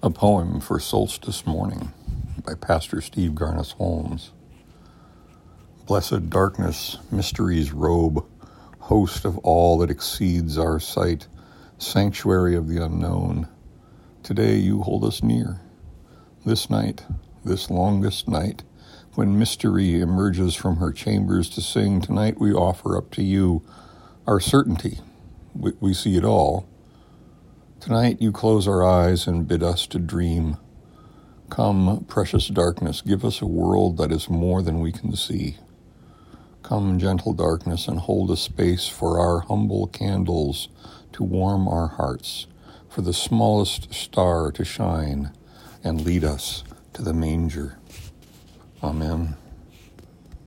A poem for Solstice Morning by Pastor Steve Garnaas Holmes. Blessed darkness, mystery's robe, host of all that exceeds our sight, sanctuary of the unknown. Today you hold us near. This night, this longest night, when mystery emerges from her chambers to sing, tonight we offer up to you our certainty. We, we see it all Tonight you close our eyes and bid us to dream. Come, precious darkness, give us a world that is more than we can see. Come, gentle darkness, and hold a space for our humble candles to warm our hearts, for the smallest star to shine and lead us to the manger. Amen.